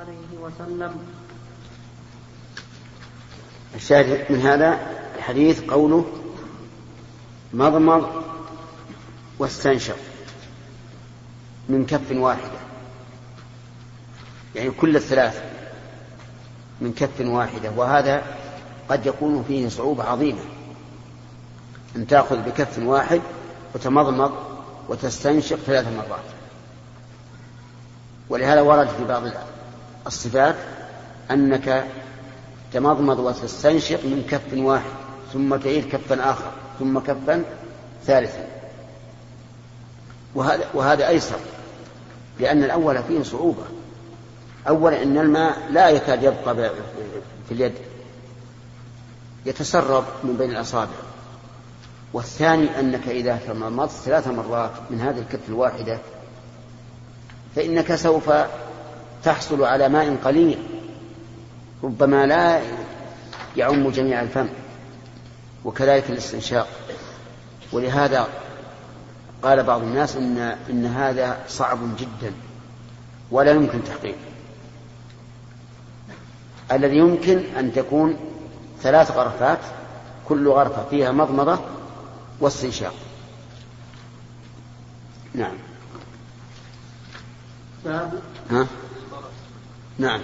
عليه وسلم. الشاهد من هذا الحديث قوله مضمض واستنشق من كف واحدة. يعني كل الثلاث من كف واحدة. وهذا قد يكون فيه صعوبة عظيمة. أن تأخذ بكف واحد وتمضمض وتستنشق ثلاث مرات. ولهذا ورد في بعض الصفات أنك تمضمض وتستنشق من كف واحد ثم تعيد كفا آخر ثم كفا ثالثا. وهذا, وهذا أيسر لأن الأول فيه صعوبة. أولا أن الماء لا يكاد يبقى في اليد. يتسرب من بين الأصابع. والثاني أنك إذا تمضمضت ثلاث مرات من هذه الكف الواحدة فإنك سوف تحصل على ماء قليل ربما لا يعم جميع الفم وكذلك الاستنشاق. ولهذا قال بعض الناس إن, إن هذا صعب جدا ولا يمكن تحقيقه الذي يمكن أن تكون ثلاث غرفات كل غرفة فيها مضمضة واستنشاق. نعم. ها؟ نعم.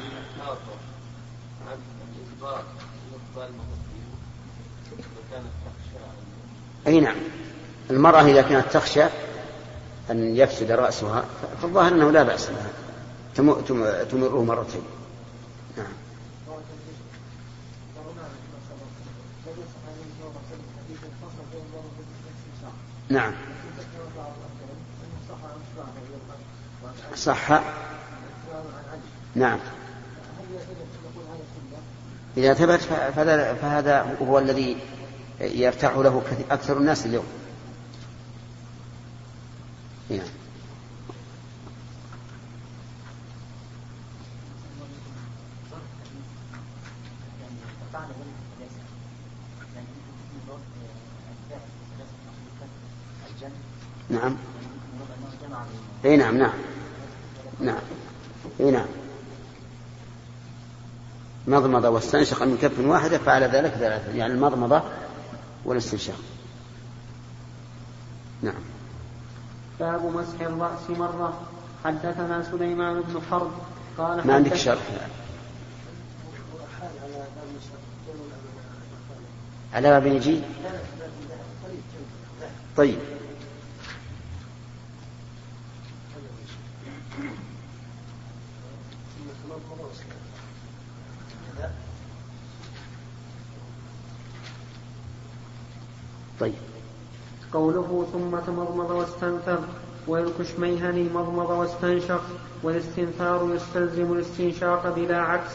أي نعم. المرأة إذا كانت تخشى أن يفسد رأسها فالظاهر أنه لا بأس لها تمره مرتين. نعم. نعم. صح. نعم. إذا ثبت فهذا هو الذي يرتاح له أكثر الناس اليوم. نعم. نعم. إي نعم نعم. نعم. إي نعم. مضمض واستنشق من كف واحدة فعل ذلك ثلاثة يعني المضمضة والاستنشاق. نعم. باب مسح الرأس مرة. حدثنا سليمان بن حرب. قال ما عندك شرح؟ على باب نجي طيب طيب. قوله ثم تمضمض واستنثر والكشميهني مضمض واستنشق والاستنثار يستلزم الاستنشاق بلا عكس.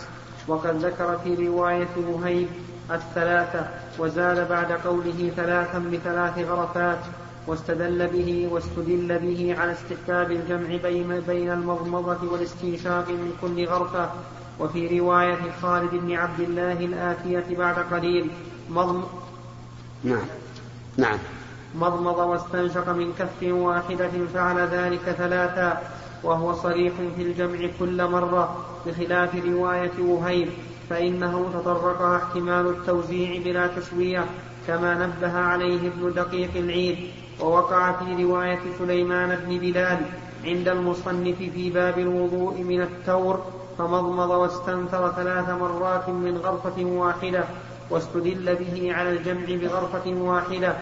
وقد ذكر في رواية وهيب الثلاثة وزاد بعد قوله ثلاثا بثلاث غرفات واستدل به واستدل به على استحباب الجمع بين بين المضمضة والاستنشاق من كل غرفة. وفي رواية خالد بن عبد الله الآتية بعد قليل مضم نعم. نعم. مضمض واستنشق من كف واحدة فعل ذلك ثلاثا وهو صريح في الجمع كل مرة بخلاف رواية وهيب فإنه تطرقها احتمال التوزيع بلا تسوية كما نبه عليه ابن دقيق العيد ووقع في رواية سليمان بن بلال عند المصنف في باب الوضوء من التور فمضمض واستنثر ثلاث مرات من غرفة واحدة واستدل به على الجمع بغرفة واحدة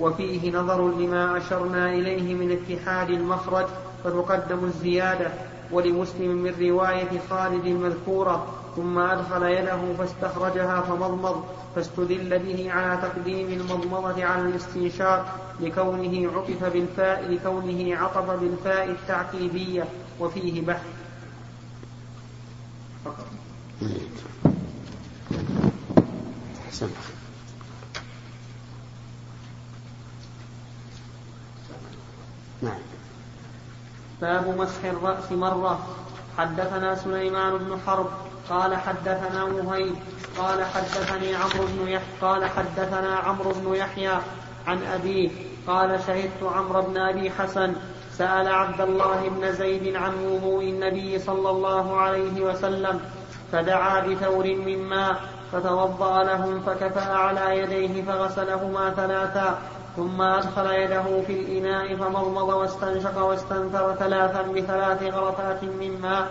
وفيه نظر لما أشرنا إليه من اتحاد المخرج فتقدم الزيادة ولمسلم من رواية خالد المذكورة ثم أدخل يده فاستخرجها فمضمض فاستدل به على تقديم المضمضة على الاستنشاق لكونه عطف بالفاء لكونه عطف بالفاء التعقيبية وفيه بحث. فقط. نعم. باب مسح الرأس مرة. حدثنا سليمان بن حرب. قال حدثنا مهيب قال حدثني عمرو بن يحيى قال حدثنا عمرو بن يحيى عن أبيه. قال شهدت عمرو بن أبي حسن. سأل عبد الله بن زيد عن وضوء النبي صلى الله عليه وسلم. فدعا بثور من ماء فتوضأ لهم فكفأ على يديه فغسلهما ثلاثا. ثم أدخل يده في الإناء فمضمض واستنشق واستنثر ثلاثا بثلاث غرفات من ماء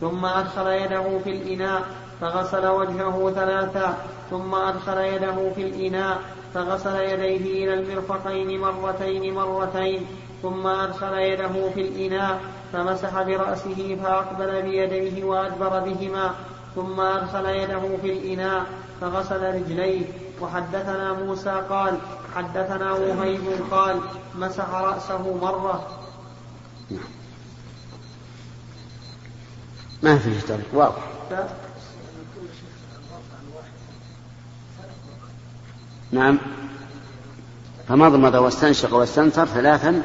ثم أدخل يده في الإناء فغسل وجهه ثلاثا ثم أدخل يده في الإناء فغسل يديه إلى المرفقين مرتين مرتين ثم أدخل يده في الإناء فمسح برأسه فأقبل بيديه وأدبر بهما ثم أدخل يده في الإناء فغسل رجليه. وحدثنا موسى قال حدثنا وهيب قال مسح رأسه مرة. ما في ذلك واضح نعم. فمضمض واستنشق واستنثر ثلاثا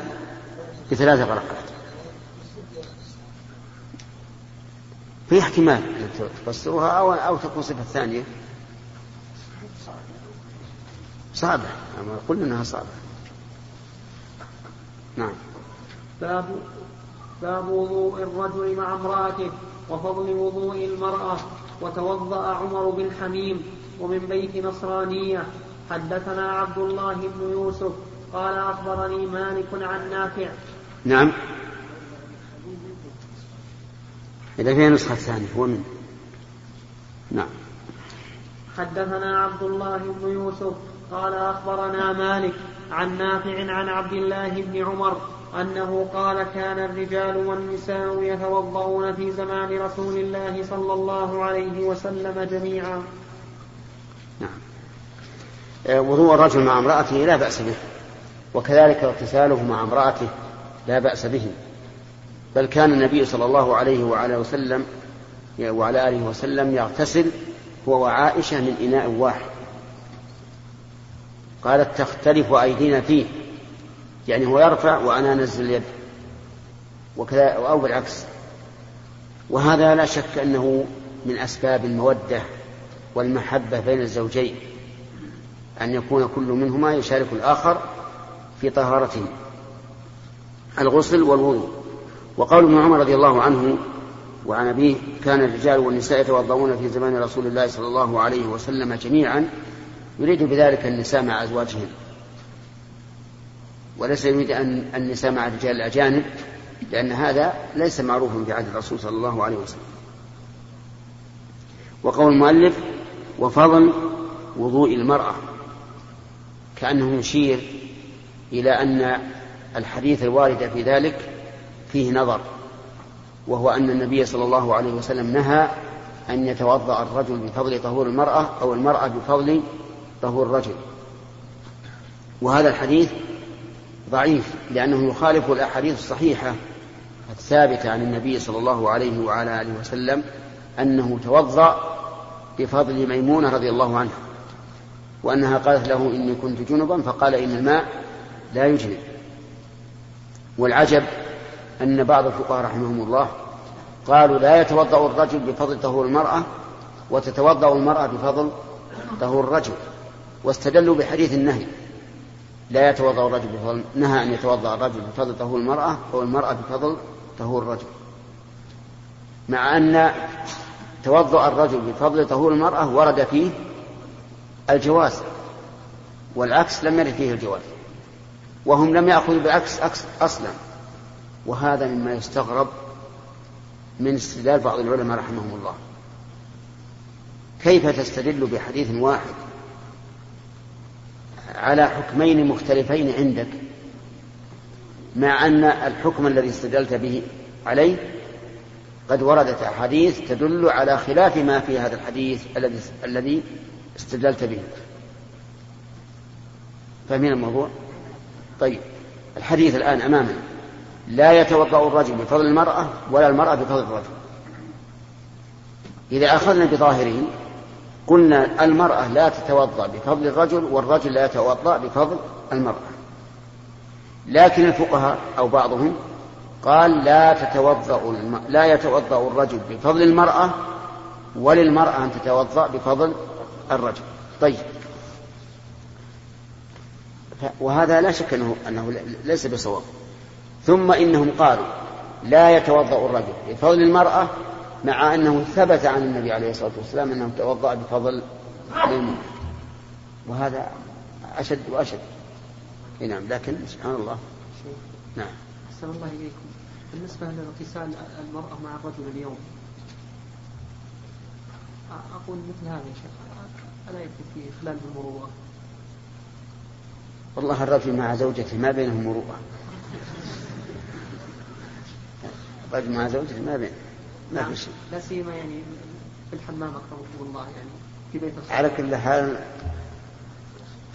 بثلاث غرقات. في احتمال تفسرها أو أو تكون صفة ثانية؟ صعبة قلنا أنها صعبة نعم. باب باب وضوء الرجل مع امرأته وفضل وضوء المرأة. وتوضأ عمر بن حميم ومن بيت نصرانية. حدثنا عبد الله بن يوسف. قال أخبرني مالك عن نافع. نعم. إذا فيها نسخة ثانية هو من. نعم. حدثنا عبد الله بن يوسف. قال أخبرنا مالك عن نافع عن عبد الله بن عمر أنه قال كان الرجال والنساء يتوضؤون في زمان رسول الله صلى الله عليه وسلم جميعا. نعم. آه، وضوء الرجل مع امرأته لا بأس به وكذلك اغتساله مع امرأته لا بأس به. بل كان النبي صلى الله عليه وعلى وسلم وعلى آله وسلم يغتسل هو وعائشة من إناء واحد. قالت تختلف أيدينا فيه. يعني هو يرفع وأنا أنزل اليد. وكذا أو بالعكس. وهذا لا شك أنه من أسباب المودة والمحبة بين الزوجين. أن يكون كل منهما يشارك الآخر في طهارته الغسل والوضوء. وقول ابن عمر رضي الله عنه وعن أبيه كان الرجال والنساء يتوضؤون في زمان رسول الله صلى الله عليه وسلم جميعا يريد بذلك النساء مع أزواجهن. وليس يريد أن النساء مع الرجال الأجانب لأن هذا ليس معروفا في عهد الرسول صلى الله عليه وسلم. وقول المؤلف وفضل وضوء المرأة كأنه يشير إلى أن الحديث الوارد في ذلك فيه نظر وهو أن النبي صلى الله عليه وسلم نهى أن يتوضأ الرجل بفضل طهور المرأة أو المرأة بفضل طهور الرجل. وهذا الحديث ضعيف لأنه يخالف الأحاديث الصحيحة الثابتة عن النبي صلى الله عليه وعلى آله وسلم أنه توضأ بفضل ميمونة رضي الله عنها وأنها قالت له إني كنت جنبا فقال إن الماء لا يجنب والعجب أن بعض الفقهاء رحمهم الله قالوا لا يتوضأ الرجل بفضل طهور المرأة وتتوضأ المرأة بفضل طهور الرجل. واستدلوا بحديث النهي. لا يتوضأ الرجل بفضل نهى أن يتوضأ الرجل بفضل طهور المرأة أو المرأة بفضل طهور الرجل. مع أن توضأ الرجل بفضل طهور المرأة ورد فيه الجواز والعكس لم يرد فيه الجواز وهم لم يأخذوا بالعكس أصلا. وهذا مما يستغرب من استدلال بعض العلماء رحمهم الله. كيف تستدل بحديث واحد على حكمين مختلفين عندك مع أن الحكم الذي استدلت به عليه قد وردت أحاديث تدل على خلاف ما في هذا الحديث الذي الذي استدللت به. فاهمين الموضوع؟ طيب الحديث الآن أمامنا. لا يتوضأ الرجل بفضل المرأة ولا المرأة بفضل الرجل. إذا أخذنا بظاهره قلنا المرأة لا تتوضأ بفضل الرجل والرجل لا يتوضأ بفضل المرأة. لكن الفقهاء أو بعضهم قال لا تتوضأ لا يتوضأ الرجل بفضل المرأة وللمرأة أن تتوضأ بفضل الرجل. طيب. وهذا لا شك أنه, أنه ليس بصواب. ثم إنهم قالوا لا يتوضأ الرجل بفضل المرأة مع أنه ثبت عن النبي عليه الصلاة والسلام أنه توضأ بفضل المرأة وهذا أشد وأشد. نعم لكن سبحان الله. نعم. أحسن الله إليكم. بالنسبة لاغتسال المرأة مع الرجل اليوم أقول مثل هذا يا شيخ ألا يكون فيه إخلال بالمروءة والله الرجل مع زوجته ما بينهم مروءة. الرجل مع زوجته ما بين ما نعم. في شيء لا سيما يعني في الحمام أكرمكم الله يعني. في بيت الصلاة. على كل حال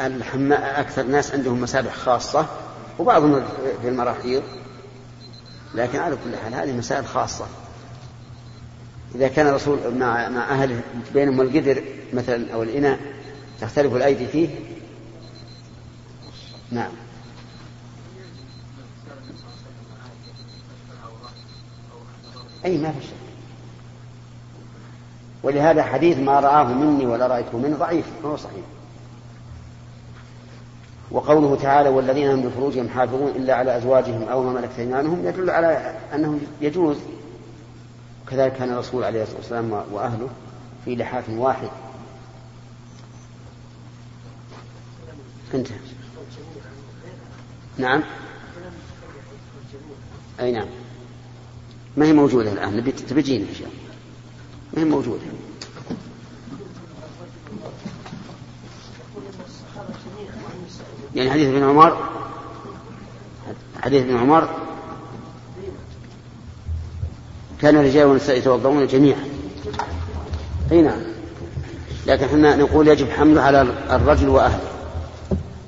الحمام أكثر ناس عندهم مسابح خاصة وبعضهم في المراحيض. لكن على كل حال هذه مسائل خاصة. إذا كان الرسول مع مع أهله بينهم القدر مثلا أو الإناء تختلف الأيدي فيه؟ نعم. أي ما في شك. ولهذا حديث ما رآه مني ولا رأيته منه ضعيف ما هو صحيح. وقوله تعالى والذين هم لفروجهم حافظون إلا على أزواجهم أو ما ملكت أيمانهم يدل على أنه يجوز. كذلك كان الرسول عليه الصلاة والسلام وأهله في لحاف واحد. انتهى. نعم. أي نعم. ما هي موجودة الآن؟ تبجينا إن شاء الله ما هي موجودة؟ يعني حديث ابن عمر؟ حديث ابن عمر؟ كان الرجال والنساء يتوضؤون جميعا. أي نعم. لكن إحنا نقول يجب حمله على الرجل وأهله.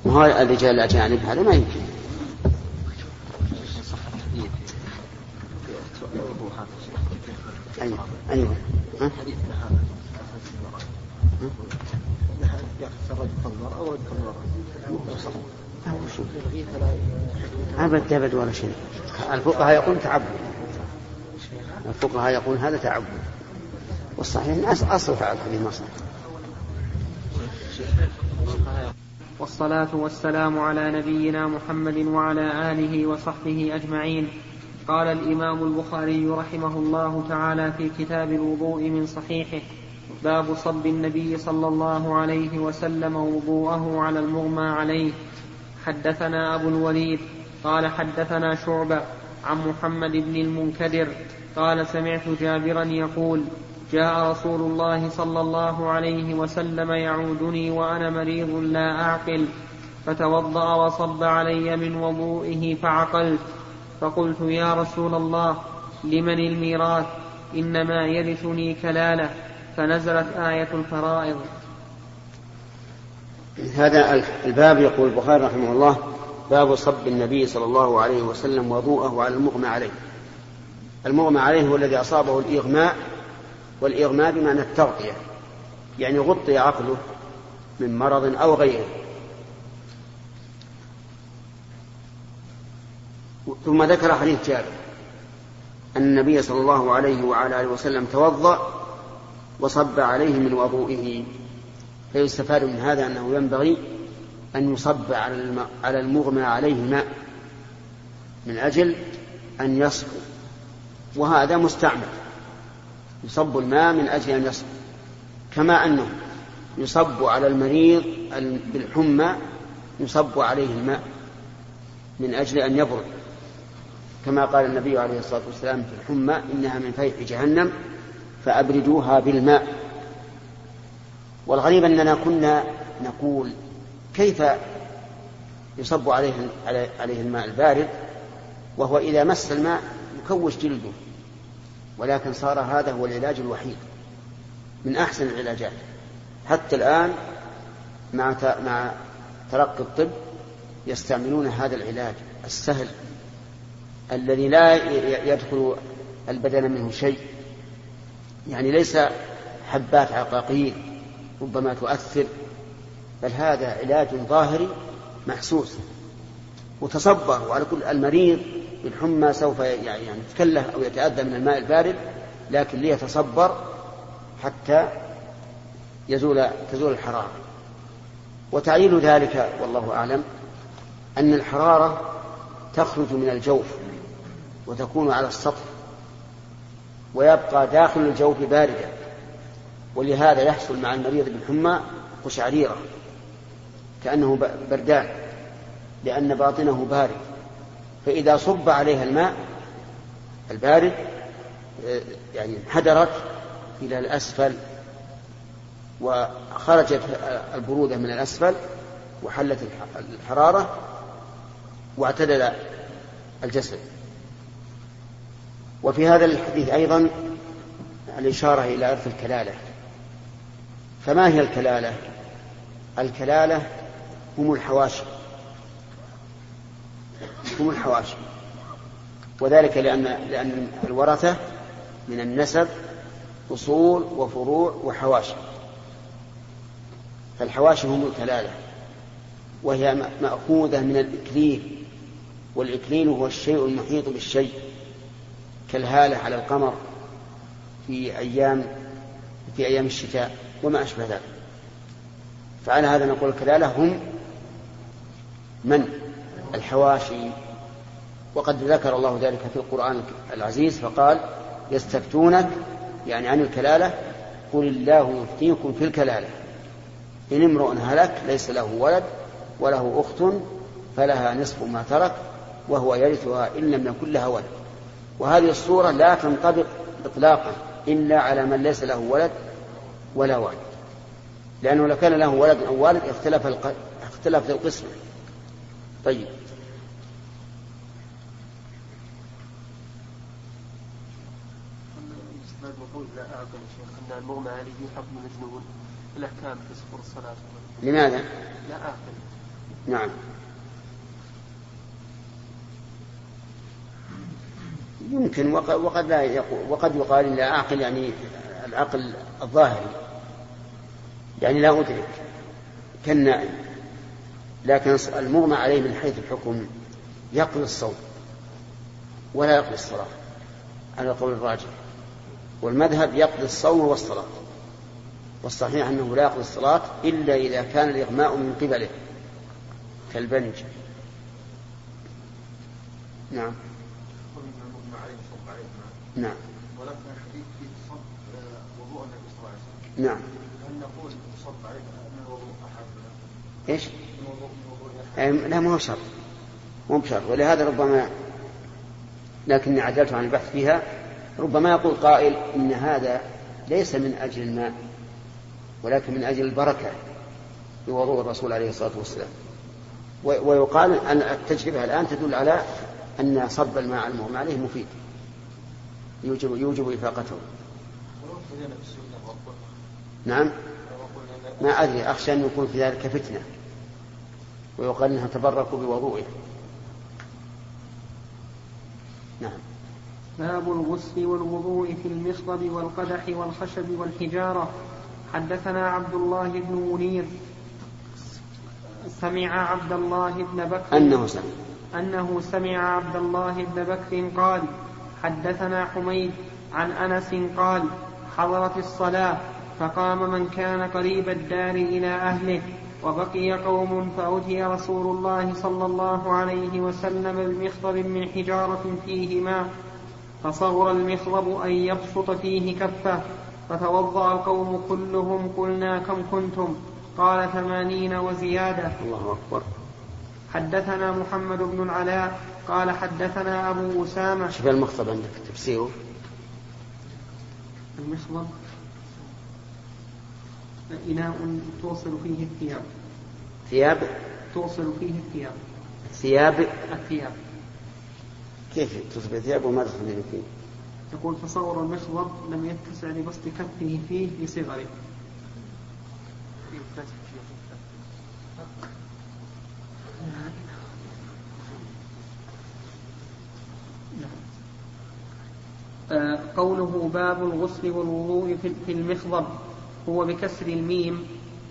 وهو الرجال الأجانب؟ هذا ما يمكن. أيوه أيوه. ها؟ أبد أبد ولا شيء. الفقهاء يقول تعبد. الفقهاء يقول هذا تعبد. والصحيح أصل تعبد في مصر والصلاة والسلام على نبينا محمد وعلى آله وصحبه أجمعين. قال الإمام البخاري رحمه الله تعالى في كتاب الوضوء من صحيحه باب صب النبي صلى الله عليه وسلم وضوءه على المغمى عليه. حدثنا أبو الوليد قال حدثنا شعبة عن محمد بن المنكدر قال سمعت جابرا يقول جاء رسول الله صلى الله عليه وسلم يعودني وأنا مريض لا أعقل فتوضأ وصب علي من وضوئه فعقلت. فقلت يا رسول الله لمن الميراث؟ إنما يرثني كلالة فنزلت آية الفرائض. هذا الباب يقول البخاري رحمه الله باب صب النبي صلى الله عليه وسلم وضوءه على المغمى عليه. المغمى عليه هو الذي أصابه الإغماء والإغماء بمعنى التغطية يعني غطي عقله من مرض أو غيره. ثم ذكر حديث جابر أن النبي صلى الله عليه وعلى آله وسلم توضأ وصب عليه من وضوئه فيستفاد من هذا أنه ينبغي أن يصب على المغمى عليه ماء من أجل أن يصفو وهذا مستعمل يصب الماء من أجل أن يصفو كما أنه يصب على المريض بالحمى يصب عليه الماء من أجل أن يبرد. كما قال النبي عليه الصلاة والسلام في الحمى إنها من فيح جهنم فأبردوها بالماء. والغريب أننا كنا نقول كيف يصب عليه عليه الماء البارد وهو إذا مس الماء يكوش جلده. ولكن صار هذا هو العلاج الوحيد من أحسن العلاجات. حتى الآن مع مع ترقي الطب يستعملون هذا العلاج السهل الذي لا يدخل البدن منه شيء يعني ليس حبات عقاقير ربما تؤثر بل هذا علاج ظاهري محسوس وتصبر وعلى كل المريض بالحمى سوف يعني يتكلف أو يتأذى من الماء البارد لكن ليتصبر حتى يزول تزول الحرارة. وتعليل ذلك والله أعلم أن الحرارة تخرج من الجوف. وتكون على السطح ويبقى داخل الجوف باردا. ولهذا يحصل مع المريض بالحمى قشعريرة كأنه بردان لأن باطنه بارد. فإذا صب عليها الماء البارد يعني انحدرت إلى الأسفل وخرجت البرودة من الأسفل وحلت الحرارة واعتدل الجسد. وفي هذا الحديث أيضا الإشارة إلى إرث الكلالة. فما هي الكلالة؟ الكلالة هم الحواشي هم الحواشي وذلك لأن لأن الورثة من النسب أصول وفروع وحواشي فالحواشي هم الكلالة. وهي مأخوذة من الإكليل. والإكليل هو الشيء المحيط بالشيء. كالهالة على القمر في أيام في أيام الشتاء وما أشبه ذلك. فعلى هذا نقول الكلالة هم من؟ الحواشي. وقد ذكر الله ذلك في القرآن العزيز فقال يستفتونك يعني عن الكلالة قل الله يفتيكم في الكلالة. إن امرؤ هلك ليس له ولد وله أخت فلها نصف ما ترك وهو يرثها إن لم يكن لها ولد. وهذه الصورة لا تنطبق إطلاقا إلا على من ليس له ولد ولا والد. لأنه لو كان له ولد أو والد اختلف اختلفت القسمة طيب. المغمى عليه حكم مجنون الأحكام في صفور الصلاة لماذا؟ لا أعقل نعم. يمكن وقد لا يقول وقد يقال لا أعقل يعني العقل الظاهري. يعني لا أدرك كالنائم لكن المغمى عليه من حيث الحكم يقضي الصوم ولا يقضي الصلاة على القول الراجح. والمذهب يقضي الصوم والصلاة. والصحيح أنه لا يقضي الصلاة إلا إذا كان الإغماء من قبله كالبنج. نعم. نعم. ولكن الحديث فيه صب وضوء النبي صلى الله عليه وسلم. نعم. هل نقول صب عليه من الوضوء أحد؟ إيش؟ لا ما هو شرط. مو بشرط. ولهذا ربما لكني عدلت عن البحث فيها ربما يقول قائل إن هذا ليس من أجل الماء ولكن من أجل البركة بوضوء الرسول عليه الصلاة والسلام. ويقال أن التجربة الآن تدل على أن صب الماء المغمى عليه مفيد. يوجب يوجب إفاقته. نعم. ما أدري أخشى أن يكون في ذلك فتنة. ويقال أنها تبركوا بوضوئه. نعم. باب الغسل والوضوء في المصطب والقدح والخشب والحجارة. حدثنا عبد الله بن منير. سمع عبد الله بن بكر. أنه سمع. أنه سمع عبد الله بن بكر قال حدثنا حميد عن أنس قال حضرت الصلاة فقام من كان قريب الدار إلى أهله وبقي قوم فأتي رسول الله صلى الله عليه وسلم بمخضب من حجارة فيه ماء فصغر المخضب أن يبسط فيه كفه فتوضأ القوم كلهم قلنا كم كنتم؟ قال ثمانين وزيادة. الله أكبر. حدثنا محمد بن العلاء قال حدثنا أبو أسامة. شوف المخطب عندك تفسيره المخضب إناء توصل فيه الثياب. ثياب؟ توصل فيه الثياب. ثياب؟ الثياب. كيف تصبح ثياب وما تخرج فيه؟ يقول تصور المخضب لم يتسع لبسط كفه فيه لصغره. قوله باب الغسل والوضوء في المخضب هو بكسر الميم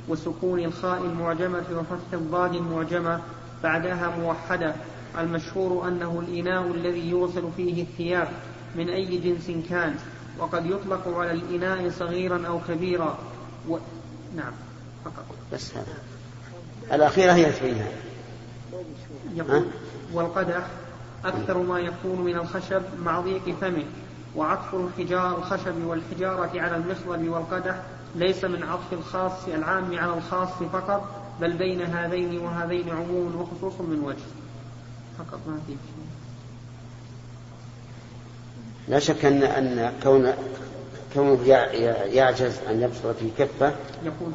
وسكون الخاء المعجمة وفتح الضاد المعجمة بعدها موحدة. المشهور أنه الإناء الذي يغسل فيه الثياب من أي جنس كان وقد يطلق على الإناء صغيرا أو كبيرا. و... نعم فقط. بس هذا. الأخيرة هي تبينها يقول والقدح أكثر ما يكون من الخشب مع ضيق فمه وعطف الحجار الخشب والحجارة على المخضب والقدح ليس من عطف الخاص العام على الخاص فقط بل بين هذين وهذين عموم وخصوص من وجه. فقط ما في لا شك أن أن كون كونه يعجز أن يبسط في كفه يقول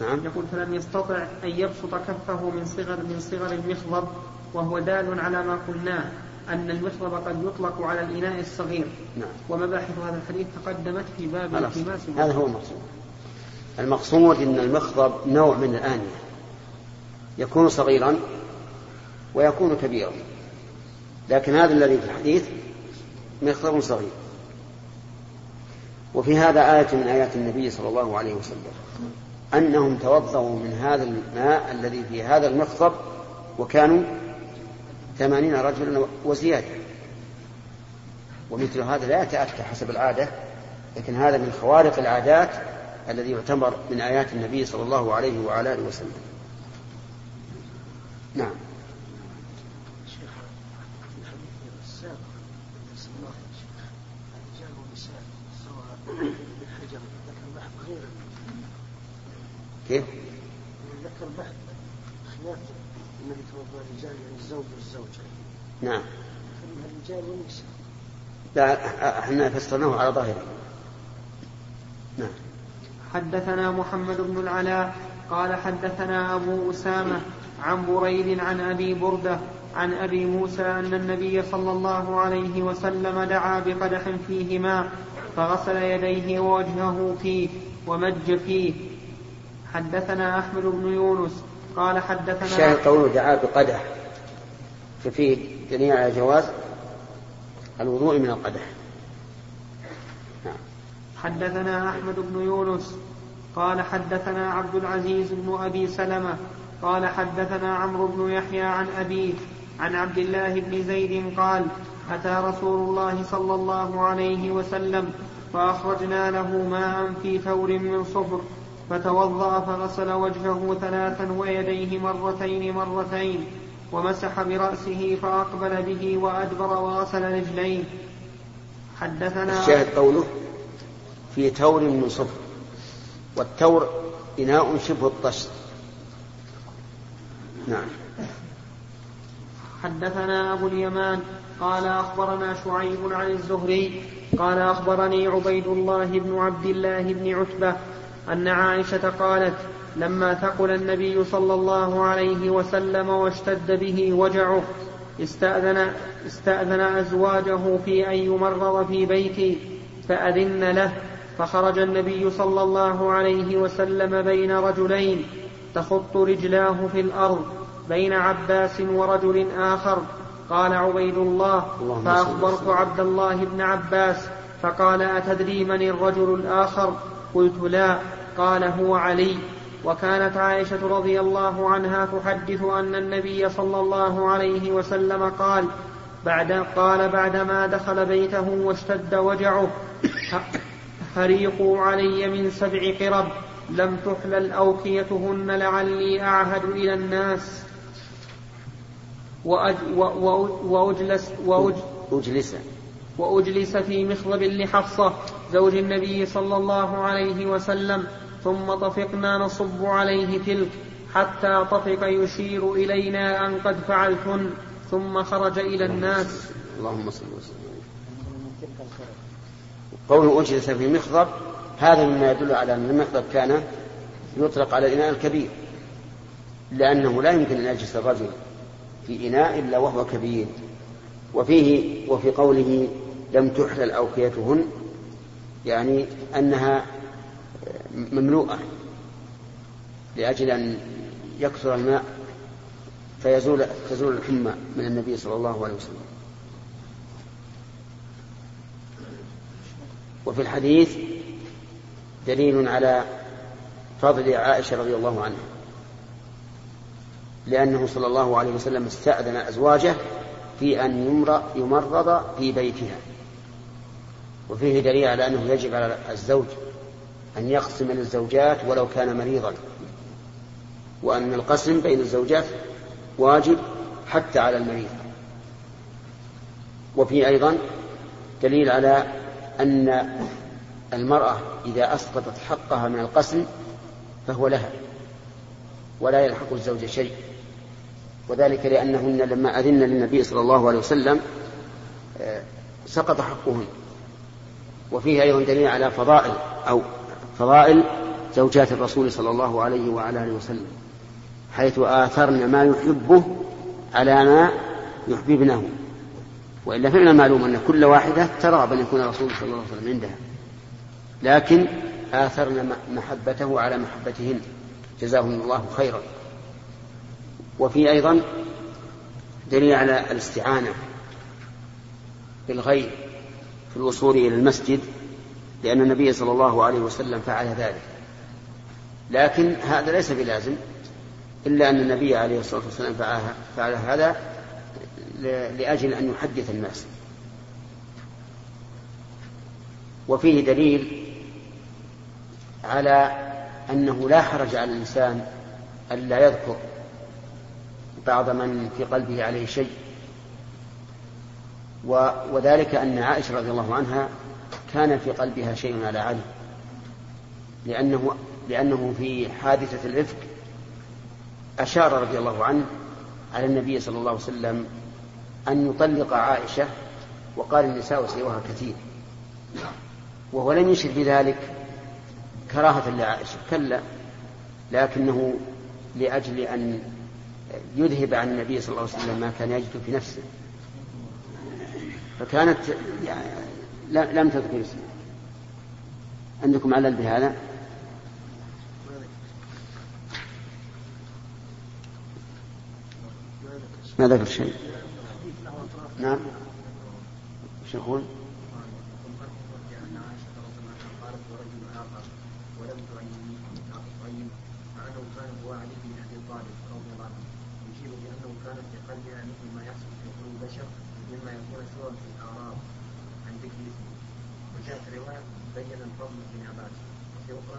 نعم. يقول فلم يستطع أن يبسط كفه من صغر من صغر المخضب وهو دال على ما قلناه أن المخضب قد يطلق على الإناء الصغير. نعم. ومباحث هذا الحديث تقدمت في باب التماس هذا هو المقصود. المقصود أن المخضب نوع من الآنية. يكون صغيرا ويكون كبيرا. لكن هذا الذي في الحديث مخضب صغير. وفي هذا آية من آيات النبي صلى الله عليه وسلم. أنهم توضأوا من هذا الماء الذي في هذا المخضب وكانوا ثمانين رجلا وزيادة. ومثل هذا لا يتأتى حسب العادة لكن هذا من خوارق العادات الذي يعتبر من آيات النبي صلى الله عليه وعلى آله وسلم. نعم. كيف؟ ذكر بعد خلاف النبي توضا الرجال يعني الزوج والزوجة. نعم. الرجال والنساء. لا إحنا فسرناه على ظاهره. نعم. حدثنا محمد بن العلاء قال حدثنا أبو أسامة عن بريد عن أبي بردة عن أبي موسى أن النبي صلى الله عليه وسلم دعا بقدح فيه ماء فغسل يديه ووجهه فيه ومج فيه حدثنا أحمد بن يونس قال حدثنا الشاهد قوله دعا بقدح. ففيه دليل على جواز الوضوء من القدح. نعم. حدثنا أحمد بن يونس قال حدثنا عبد العزيز بن أبي سلمة قال حدثنا عمرو بن يحيى عن أبيه عن عبد الله بن زيد قال أتى رسول الله صلى الله عليه وسلم فأخرجنا له ماء في ثور من صفر فتوضأ فغسل وجهه ثلاثا ويديه مرتين مرتين ومسح برأسه فأقبل به وأدبر وغسل رجليه. حدثنا الشاهد قوله في تور من صفر والتور إناء شبه الطشت. نعم. حدثنا أبو اليمان قال أخبرنا شعيب عن الزهري قال أخبرني عبيد الله بن عبد الله بن عتبة أن عائشة قالت لما ثقل النبي صلى الله عليه وسلم واشتد به وجعه استأذن, استأذن أزواجه في أن يمرض في بيتي فأذن له فخرج النبي صلى الله عليه وسلم بين رجلين تخط رجلاه في الأرض بين عباس ورجل آخر. قال عبيد الله فأخبرت عبد الله بن عباس فقال أتدري من الرجل الآخر؟ قلت لا قال هو علي. وكانت عائشة رضي الله عنها تحدث أن النبي صلى الله عليه وسلم قال بعد قال بعدما دخل بيته واشتد وجعه فريقوا علي من سبع قرب لم تحلل أوكيتهن لعلي أعهد إلى الناس. وأج وأجلس وأجلس وأجلس في مخضب لحفصة زوج النبي صلى الله عليه وسلم ثم طفقنا نصب عليه تلك حتى طفق يشير إلينا أن قد فعلتن ثم خرج إلى الناس. اللهم صل وسلم. قوله أجلس في مخضب هذا مما يدل على أن المخضب كان يطلق على الإناء الكبير لأنه لا يمكن أن يجلس الرجل في إناء إلا وهو كبير. وفيه وفي قوله لم تحلل أوكيتهن يعني أنها مملوءة لأجل أن يكثر الماء فيزول تزول الحمى من النبي صلى الله عليه وسلم. وفي الحديث دليل على فضل عائشة رضي الله عنها لأنه صلى الله عليه وسلم استأذن أزواجه في أن يمرض في بيتها. وفيه دليل على أنه يجب على الزوج أن يقسم للزوجات ولو كان مريضا. وأن القسم بين الزوجات واجب حتى على المريض. وفي أيضا دليل على أن المرأة إذا أسقطت حقها من القسم فهو لها ولا يلحق الزوج شيء. وذلك لأنهن لما أذن للنبي صلى الله عليه وسلم آه، سقط حقهن. وفيه أيضا دليل على فضائل أو فضائل زوجات الرسول صلى الله عليه وعلى آله وسلم حيث آثرن ما يحبه على ما يحببنه. وإلا فمن المعلوم أن كل واحدة ترغب أن يكون الرسول صلى الله عليه وسلم عندها. لكن آثرن محبته على محبتهن. جزاهم الله خيرا. وفي أيضا دليل على الاستعانة بالغير. في الوصول إلى المسجد لأن النبي صلى الله عليه وسلم فعل ذلك. لكن هذا ليس بلازم إلا أن النبي عليه الصلاة والسلام فعل هذا لأجل أن يحدث الناس. وفيه دليل على أنه لا حرج على الإنسان ألا يذكر بعض من في قلبه عليه شيء. وذلك أن عائشة رضي الله عنها كان في قلبها شيء على علي لأنه لأنه في حادثة الإفك أشار رضي الله عنه على النبي صلى الله عليه وسلم أن يطلق عائشة وقال النساء سيرها كثير وهو لم يشر بذلك كراهة لعائشة كلا لكنه لأجل أن يذهب عن النبي صلى الله عليه وسلم ما كان يجد في نفسه. فكانت يعني لم تذكر اسمه. عندكم علل بهذا؟ ما ذكر شيء. نعم.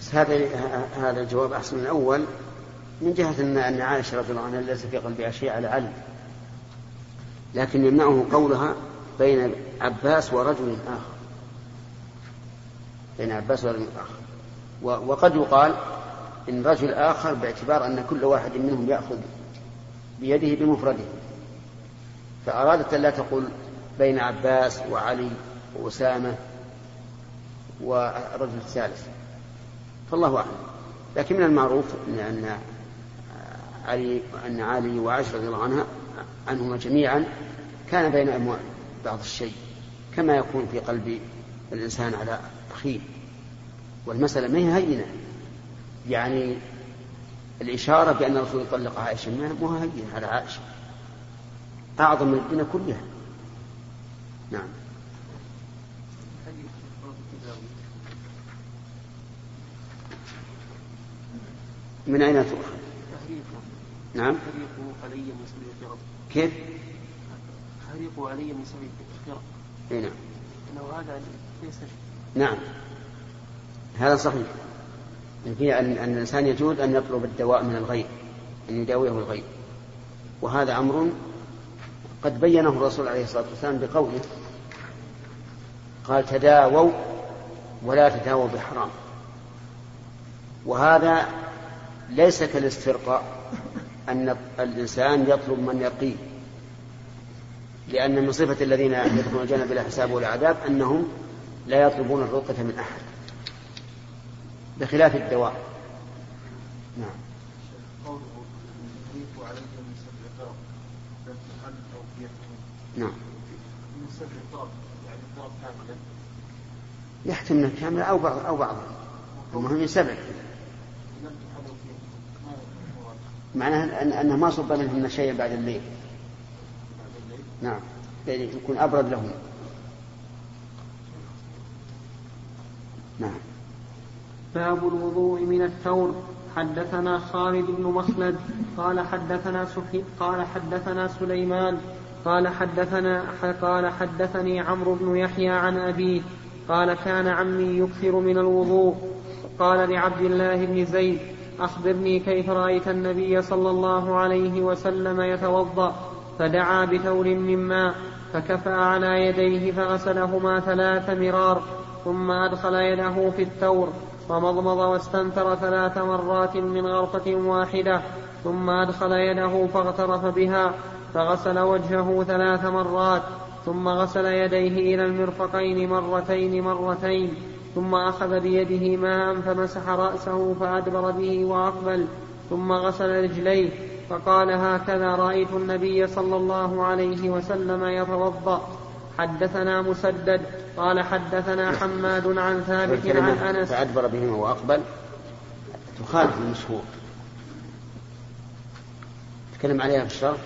بس هذا هذا الجواب أحسن من الأول. من جهة ان أن عائشة رضي الله عنها ليس في قلبها شيء على علي لكن يمنعه قولها بين عباس ورجل آخر. بين عباس ورجل آخر. وقد يقال إن رجل آخر باعتبار أن كل واحد منهم يأخذ بيده بمفرده. فأرادت أن لا تقول بين عباس وعلي وأسامة ورجل الثالث فالله أعلم. لكن من المعروف أن علي أن علي وعائشة رضي الله عنها عنهما جميعا كان بين بعض الشيء كما يكون في قلب الإنسان على أخيه. والمسألة ما هي هينة. يعني الإشارة بأن الرسول يطلق عائشة مو هينة على عائشة. أعظم من الدنيا كلها. نعم. من أين تؤخذ؟ نعم. حريق علي من سبيل كيف؟ حريق علي من سبيل القرب اي نعم. انه هذا ليس نعم. هذا صحيح. في أن الإنسان يجوز أن يطلب الدواء من الغير أن يداويه الغير وهذا أمر قد بينه الرسول عليه الصلاة والسلام بقوله قال تداووا ولا تداووا بحرام. وهذا ليس كالاسترقاء أن الإنسان يطلب من يقيه لأن من صفة الذين يدخلون الجنة بلا حساب ولا عذاب أنهم لا يطلبون الرقة من أحد بخلاف الدواء. نعم. نعم. يحتمل كاملة أو بعض أو بعضها المهم من سبع معناها أن أنه ما صب منهن شيئا بعد الليل. نعم. يعني يكون أبرد لهم. نعم. باب الوضوء من الثور حدثنا خالد بن مخلد. قال حدثنا سفي قال حدثنا سليمان. قال حدثنا قال حدثني عمرو بن يحيى عن أبيه. قال كان عمي يكثر من الوضوء. قال لعبد الله بن زيد أخبرني كيف رأيت النبي صلى الله عليه وسلم يتوضأ فدعا بثور من ماء فكفأ على يديه فغسلهما ثلاث مرار ثم أدخل يده في الثور فمضمض واستنثر ثلاث مرات من غرفة واحدة ثم أدخل يده فاغترف بها فغسل وجهه ثلاث مرات ثم غسل يديه إلى المرفقين مرتين مرتين. ثم أخذ بيده ماء فمسح رأسه فأدبر به وأقبل ثم غسل رجليه فقال هكذا رأيت النبي صلى الله عليه وسلم يتوضأ. حدثنا مسدد قال حدثنا حماد عن ثابت عن أنس. فأدبر بهما وأقبل. تخالف المشهور. تكلم عليها في الشرح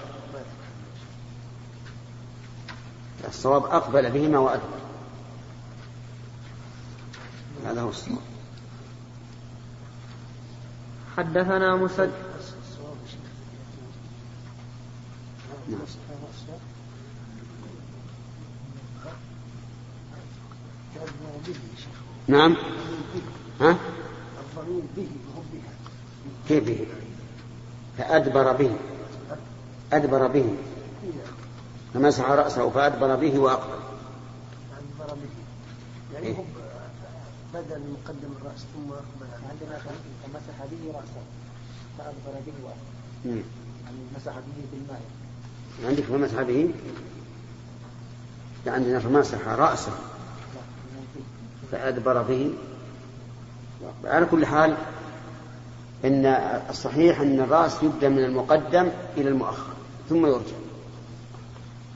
الصواب أقبل بهما وأدبر. هذا هو الصواب حدثنا مسدد نعم. نعم ها؟ الضمير به كيف به؟ فأدبر به أدبر به فمسح رأسه فأدبر به وأقبل أدبر به يعني إيه. بدأ من مقدم الرأس ثم أقبل عندنا فمسح به رأسه فأدبر به. يعني مسح به بالماء عندك فمسح به؟ عندنا فمسح رأسه. لا فأدبر به. على كل حال إن الصحيح أن الرأس يبدأ من المقدم إلى المؤخر ثم يرجع.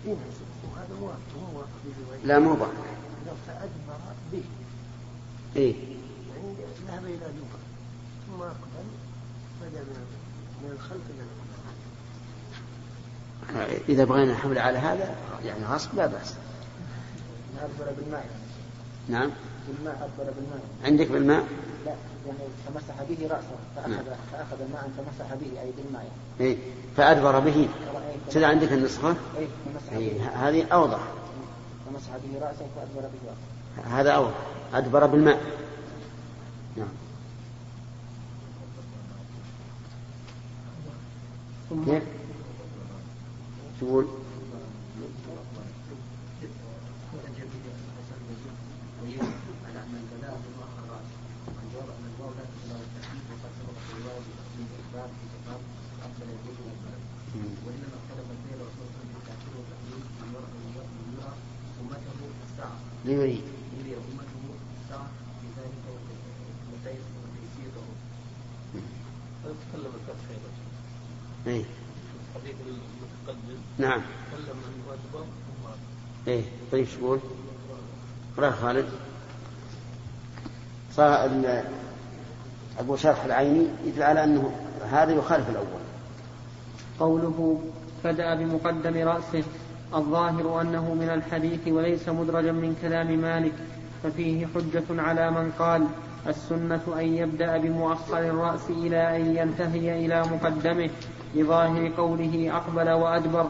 إيه، لا مو ضعف لو فأدبر به إيه. يعني ذهب إلى جوفة ثم أقبل. بدأ من الخلف إلى الأمام إذا بغينا الحمل على هذا يعني غصب لا بأس. أدبر بالماء. نعم. بالماء أدبر بالماء. عندك بالماء؟ لا يعني فمسح به رأسه. فأخذ فأخذ الماء فمسح به أي بالماء. إيه. فأدبر به. كذا عندك النسخة؟ أي فمسح إيه به. هذه أوضح. فمسح به رأسه فأدبر به رأسه. هذا أوضح. أدبر بالماء. نعم. كيف؟ تقول على ان البلاء بمؤخر الراس والجواب ان الواو لا تدل على التحديد وقد سبق في روايه مسلم أخبار في كتاب اقبل يديه واقبل وانما اختلف الفعل رسول الله في تاكيد وتقليد من يرى من يرى امته الساعة ليريد يري امته الساعة في ذلك وتيسيره تكلم الفتح أيضا إيه نعم. عن واجبه إيه طيب شو؟ اقرأ خالد. صار ال- أبو شرح العيني يدل على أنه هذا يخالف الأول. قوله بدأ بمقدم رأسه الظاهر أنه من الحديث وليس مدرجا من كلام مالك ففيه حجة على من قال السنة أن يبدأ بمؤخر الرأس إلى أن ينتهي إلى مقدمه. لظاهر قوله أقبل وأدبر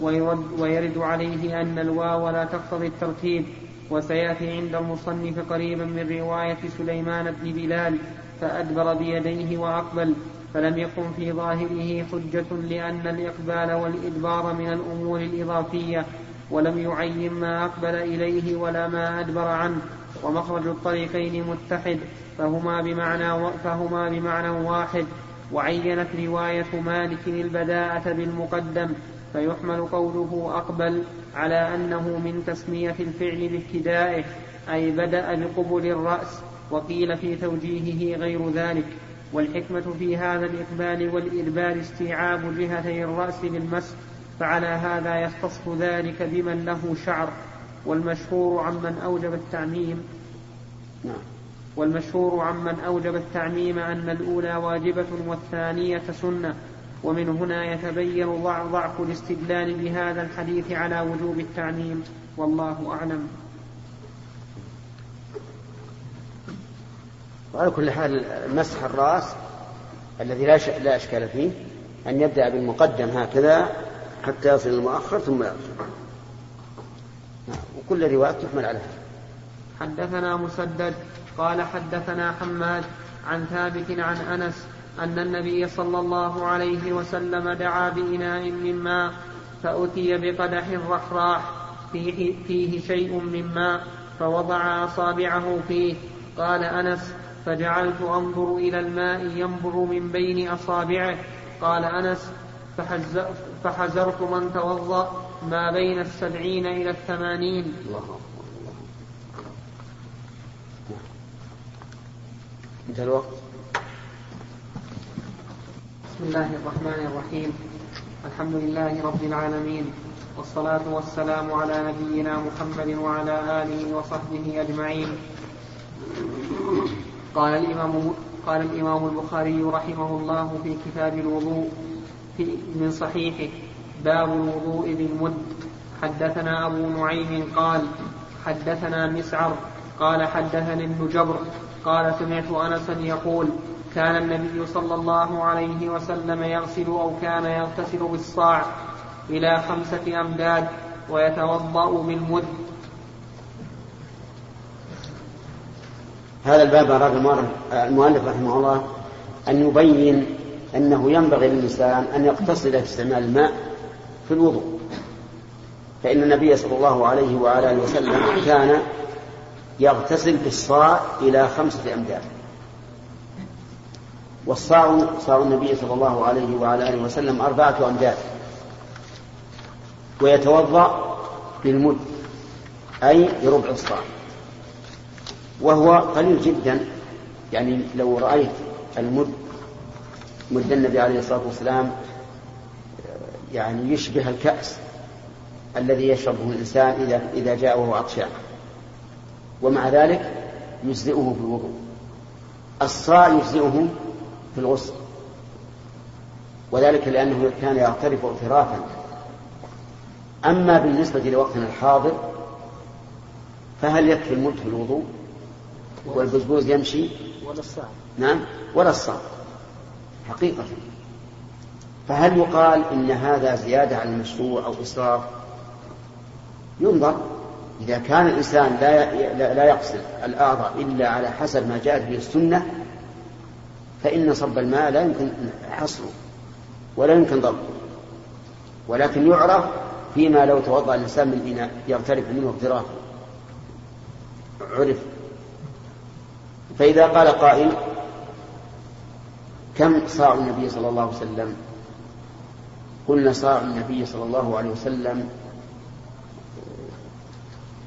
ويرد, ويرد عليه أن الواو لا تقتضي الترتيب وسيأتي عند المصنف قريبا من رواية سليمان بن بلال فأدبر بيديه وأقبل فلم يكن في ظاهره حجة لأن الإقبال والإدبار من الأمور الإضافية ولم يعين ما أقبل إليه ولا ما أدبر عنه ومخرج الطريقين متحد فهما بمعنى فهما بمعنى واحد. وعينت رواية مالك البداءة بالمقدم فيحمل قوله أقبل على أنه من تسمية الفعل بابتدائه أي بدأ بقبل الرأس وقيل في توجيهه غير ذلك. والحكمة في هذا الإقبال والإدبار استيعاب جهتي الرأس بالمسح فعلى هذا يختص ذلك بمن له شعر. والمشهور عمن أوجب التعميم. نعم. والمشهور عمن أوجب التعميم أن الأولى واجبة والثانية سنة ومن هنا يتبين ضع- ضعف الاستدلال بهذا الحديث على وجوب التعميم. والله أعلم. وعلى كل حال مسح الرأس الذي لا لا إشكال فيه أن يبدأ بالمقدم هكذا حتى يصل المؤخر ثم يرجع نعم، وكل رواية تحمل على هذا. حدثنا مسدد قال حدثنا حماد عن ثابت عن أنس أن النبي صلى الله عليه وسلم دعا بإناء من ماء فأتي بقدح رحراح فيه, فيه شيء من ماء فوضع أصابعه فيه. قال أنس فجعلت أنظر إلى الماء ينبر من بين أصابعه. قال أنس فحز فحذرت من توضأ ما بين السبعين إلى الثمانين. الله أكبر الله أكبر. نعم. انتهى الوقت. بسم الله الرحمن الرحيم. الحمد لله رب العالمين والصلاة والسلام على نبينا محمد وعلى آله وصحبه أجمعين. قال الإمام قال الإمام البخاري رحمه الله في كتاب الوضوء في من صحيحه باب الوضوء بالمد. حدثنا أبو نعيم قال حدثنا مسعر قال حدثني ابن جبر قال سمعت أنسا يقول كان النبي صلى الله عليه وسلم يغسل أو كان يغتسل بالصاع إلى خمسة أمداد ويتوضأ بالمد. هذا الباب أراد المؤلف- رحمه الله أن يبين أنه ينبغي للإنسان أن يقتصد في استعمال الماء في الوضوء. فإن النبي صلى الله عليه وعلى آله وسلم كان يغتسل بالصاع إلى خمسة أمداد. والصاع صاع النبي صلى الله عليه وعلى آله وسلم أربعة أمداد. ويتوضأ بالمد أي بربع الصاع. وهو قليل جدا يعني لو رأيت المد مد النبي عليه الصلاة والسلام يعني يشبه الكأس الذي يشربه الإنسان إذا إذا جاء وهو عطشان ومع ذلك يجزئه في الوضوء الصاع يجزئه في الغسل وذلك لأنه كان يغترف اغترافا أما بالنسبة لوقتنا الحاضر فهل يكفي المد في الوضوء؟ والبزبوز يمشي؟ ولا الصعب نعم ولا الصعب حقيقة. فهل يقال إن هذا زيادة عن المشروع أو إسراف؟ ينظر. إذا كان الإنسان لا لا- يقصد الأعضاء إلا على حسب ما جاءت به السنة فإن صب الماء لا يمكن حصره ولا يمكن ضبطه. ولكن يعرف فيما لو توضأ الإنسان من إناء يغترف منه اغترافا عرف. فإذا قال قائل كم صاع النبي صلى الله عليه وسلم؟ قلنا صاع النبي صلى الله عليه وسلم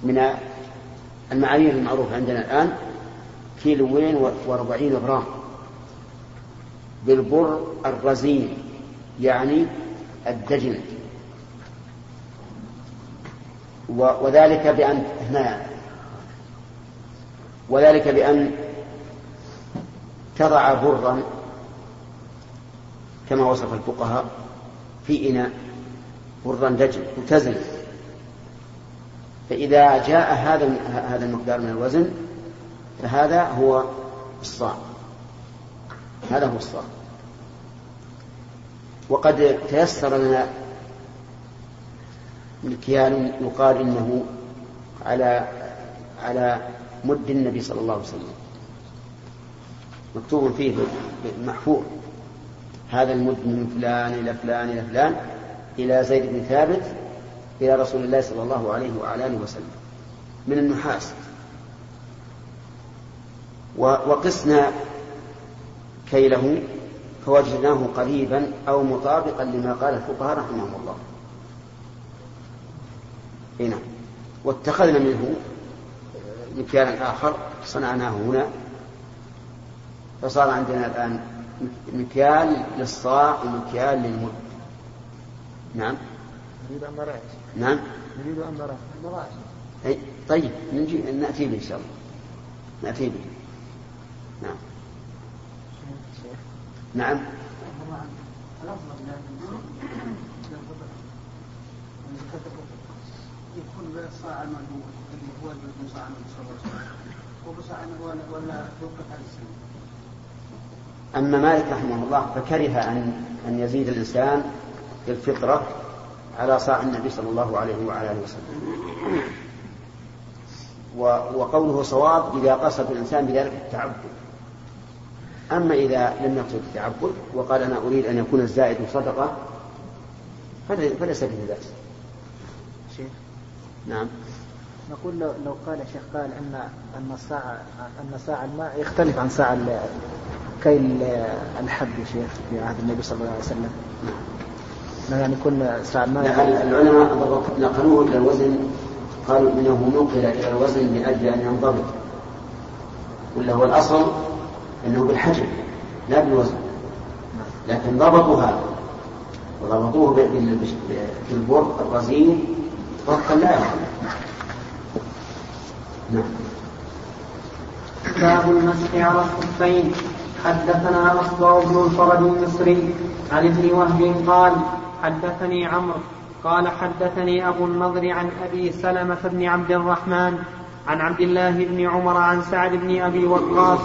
من المعايير المعروفة عندنا الآن كيلوين وأربعين غرام. بالبر الرزين يعني الدجن وذلك بأن هنا وذلك بأن تضع برا كما وصف الفقهاء في إناء برا دجن متزن فإذا جاء هذا هذا المقدار من الوزن فهذا هو الصاع. هذا هو الصاع. وقد تيسر لنا مكيال يقال إنه على على مد النبي صلى الله عليه وسلم. مكتوب فيه محفور هذا المد من فلان إلى فلان إلى فلان إلى زيد بن ثابت إلى رسول الله صلى الله عليه وعلى آله وسلم من النحاس. وقسنا كيله فوجدناه قريبا أو مطابقا لما قال الفقهاء رحمهم الله. إي نعم. واتخذنا منه مكيالا آخر صنعناه هنا. فصار عندنا الآن مكيال للصاع ومكيال للمد. نعم. نريد أن نراعي نعم. نريد أن نراعي أي طيب نجي نأتي به إن شاء الله. نأتي به. نعم. نعم. يكون صاع اللي هو ولا يوقف على السنة أما مالك رحمه الله فكره أن أن يزيد الإنسان في الفطرة على صاع النبي صلى الله عليه وعلى آله وسلم. وقوله صواب إذا قصد الإنسان بذلك التعبد. أما إذا لم يقصد التعبد وقال أنا أريد أن يكون الزائد صدقة فليس به بأس. شيخ. نعم. نقول لو, لو قال شيخ قال أن أن ساعة أن ساعة الماء يختلف عن ساعة كيل الحب يا شيخ في عهد النبي صلى الله عليه وسلم. يعني كل ساعة الماء العلماء نقلوه إلى الوزن قالوا إنه نقل إلى الوزن لأجل أن ينضبط. ولا هو الأصل أنه بالحجم لا بالوزن. لكن ضبطوا هذا. وضبطوه بالبر الرزين ضبطا لا نعم. باب المسح على الخفين حدثنا أصبع بن الفرج المصري عن ابن وهب قال حدثني عمرو قال حدثني أبو النضر عن أبي سلمة بن عبد الرحمن عن عبد الله بن عمر عن سعد بن أبي وقاص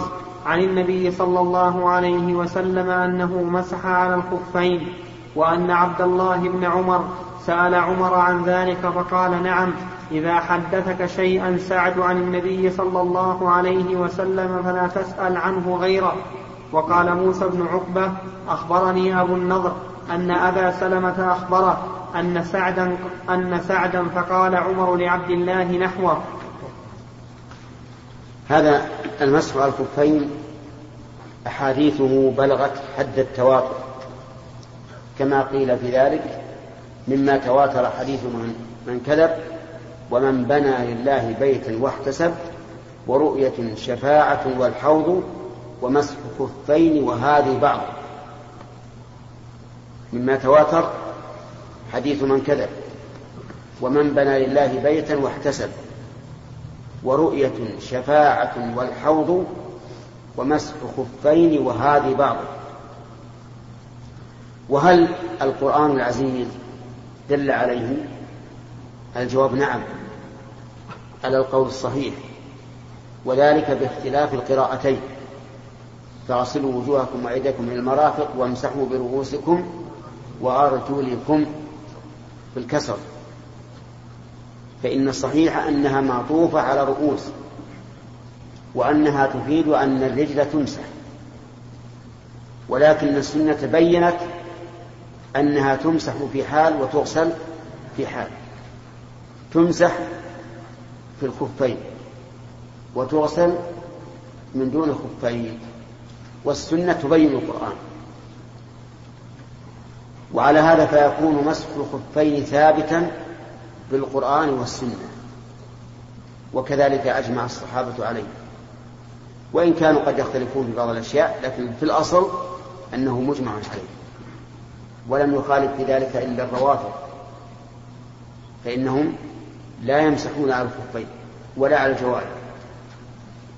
عن النبي صلى الله عليه وسلم أنه مسح على الخفين وأن عبد الله بن عمر سأل عمر عن ذلك فقال نعم إذا حدثك شيئا سعد عن النبي صلى الله عليه وسلم فلا تسأل عنه غيره. وقال موسى بن عقبة أخبرني أبو النضر أن أبا سلمة أخبره أن سعدا أن سعدا فقال عمر لعبد الله نحوه. هذا المسح على الخفين أحاديثه بلغت حد التواتر. كما قيل في ذلك مما تواتر حديث من, من كذب ومن بنى لله بيتا واحتسب ورؤية شفاعة والحوض ومسح كفين وهذه بعض. مما تواتر حديث من كذب ومن بنى لله بيتا واحتسب ورؤية شفاعة والحوض ومسح خفين وهذه بعض. وهل القرآن العزيز دل عليه؟ الجواب نعم على القول الصحيح وذلك باختلاف القراءتين. فاغسلوا وجوهكم وأيديكم من المرافق وامسحوا برؤوسكم وأرجلكم في الكسر. فإن الصحيح أنها معطوفة على رؤوس وأنها تفيد أن الرجل تمسح. ولكن السنة بينت أنها تمسح في حال وتغسل في حال. تمسح في الخفين وتغسل من دون خفين. والسنة تبين القرآن. وعلى هذا فيكون مسح الخفين ثابتا بالقرآن والسنة. وكذلك أجمع الصحابة عليه. وإن كانوا قد يختلفون في بعض الأشياء لكن في الأصل أنه مجمع عليه. ولم يخالف في ذلك إلا الروافض. فإنهم لا يمسحون على الخفين ولا على الجوارح.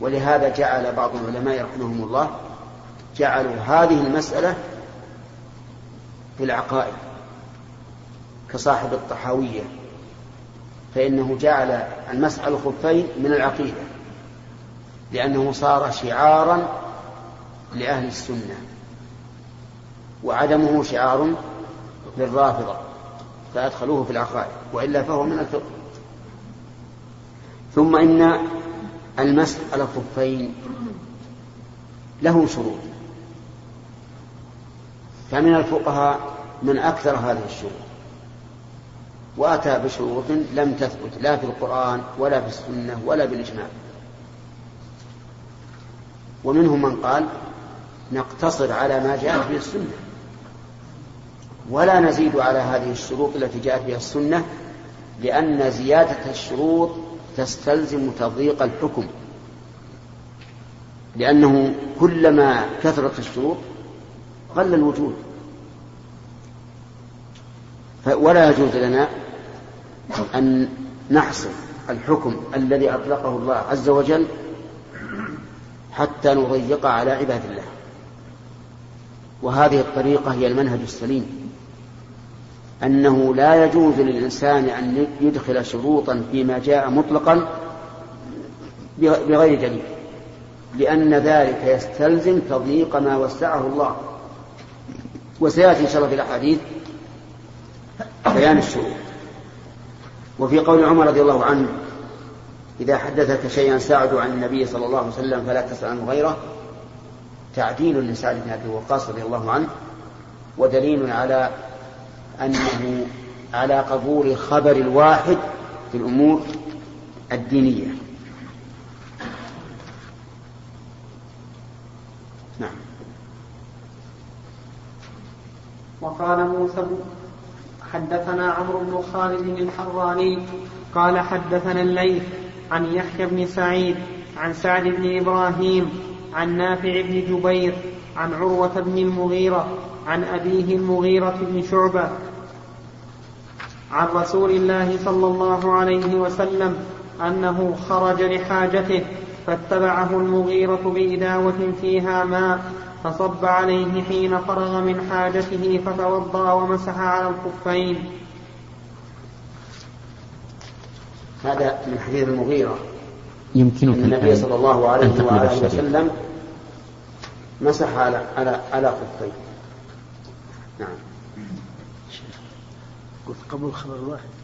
ولهذا جعل بعض العلماء رحمهم الله جعلوا هذه المسألة في العقائد كصاحب الطحاوية فإنه جعل المسح على الخفين من العقيدة لأنه صار شعارا لأهل السنة وعدمه شعار للرافضة فأدخلوه في العقائد وإلا فهو من الفقه. ثم إن المسح على الخفين له شروط. فمن الفقهاء من أكثر هذه الشروط. وأتى بشروط لم تثبت لا في القرآن ولا في السنة ولا بالإجماع. ومنهم من قال نقتصر على ما جاءت به السنة. ولا نزيد على هذه الشروط التي جاءت بها السنة لأن زيادة الشروط تستلزم تضييق الحكم. لأنه كلما كثرت الشروط قل الوجود. ولا يجوز لنا أن نحصر الحكم الذي أطلقه الله عز وجل حتى نضيق على عباد الله. وهذه الطريقة هي المنهج السليم. أنه لا يجوز للإنسان أن يدخل شروطا فيما جاء مطلقا بغير دليل لأن ذلك يستلزم تضييق ما وسعه الله. وسيأتي إن شاء الله في الأحاديث بيان الشروط. وفي قول عمر رضي الله عنه إذا حدثك شيئا ساعد عن النبي صلى الله عليه وسلم فلا تسأل عنه غيره. تعديل لسعد بن أبي وقاص رضي الله عنه ودليل على أنه على قبول خبر الواحد في الأمور الدينية نعم وقال موسى حدثنا عمرو بن خالد الحراني قال حدثنا الليث عن يحيى بن سعيد عن سعد بن إبراهيم عن نافع بن جبير عن عروة بن المغيرة عن أبيه المغيرة بن شعبة عن رسول الله صلى الله عليه وسلم أنه خرج لحاجته فاتبعه المغيرة بإداوة فيها ماء فصب عليه حين فرغ من حاجته فتوضأ ومسح على الخفين. هذا من حديث المغيرة. يمكنك أن النبي صلى الله عليه وآله. وسلم مسح على على على خفين. نعم. قلت قبل خبر الواحد